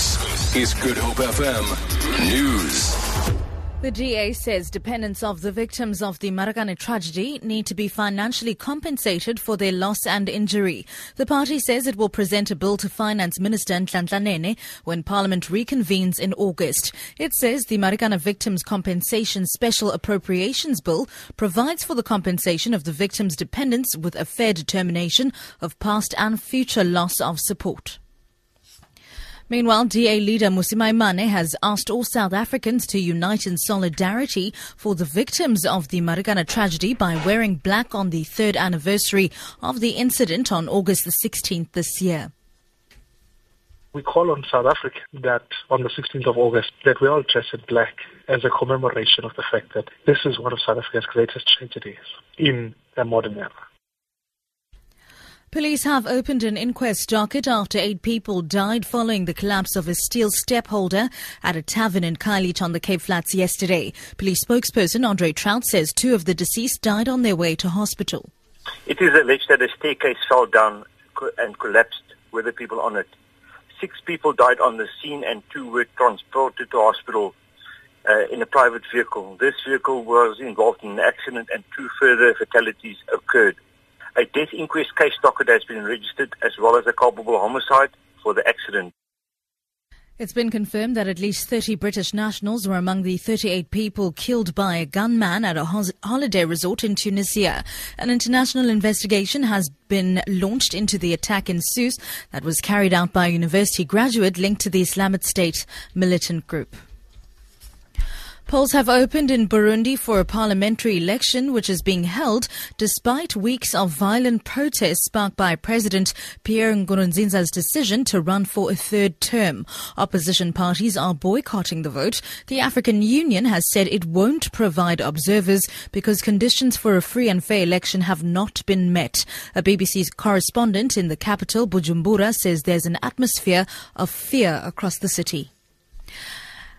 This is Good Hope FM News. The DA says dependents of the victims of the Marikana tragedy need to be financially compensated for their loss and injury. The party says it will present a bill to Finance Minister Nhlanhla Nene when Parliament reconvenes in August. It says the Marikana Victims Compensation Special Appropriations Bill provides for the compensation of the victims' dependents with a fair determination of past and future loss of support. Meanwhile, DA leader Mmusi Maimane has asked all South Africans to unite in solidarity for the victims of the Marikana tragedy by wearing black on the third anniversary of the incident on August the 16th this year. We call on South Africa that on the 16th of August that we all dress in black as a commemoration of the fact that this is one of South Africa's greatest tragedies in a modern era. Police have opened an inquest docket after eight people died following the collapse of a steel step holder at a tavern in Khayelitsha on the Cape Flats yesterday. Police spokesperson Andre Traut says two of the deceased died on their way to hospital. It is alleged that a staircase fell down and collapsed with the people on it. Six people died on the scene and two were transported to hospital uh, in a private vehicle. This vehicle was involved in an accident and two further fatalities occurred. A death inquest case docket has been registered as well as a culpable homicide for the accident. It's been confirmed that at least 30 British nationals were among the 38 people killed by a gunman at a holiday resort in Tunisia. An international investigation has been launched into the attack in Sousse that was carried out by a university graduate linked to the Islamic State militant group. Polls have opened in Burundi for a parliamentary election which is being held despite weeks of violent protests sparked by President Pierre Nkurunziza's decision to run for a third term. Opposition parties are boycotting the vote. The African Union has said it won't provide observers because conditions for a free and fair election have not been met. A BBC correspondent in the capital, Bujumbura, says there's an atmosphere of fear across the city.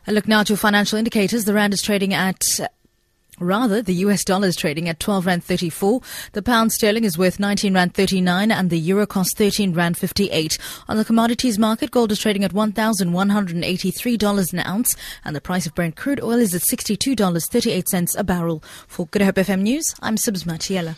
A look now to financial indicators. The rand is trading at Rather, the US dollar is trading at 12 rand 34. The pound sterling is worth 19 rand 39 and the euro costs 13 rand 58. On the commodities market, gold is trading at $1,183 an ounce and the price of Brent crude oil is at $62.38 a barrel. For Good Hope FM News, I'm Sibs Matiela.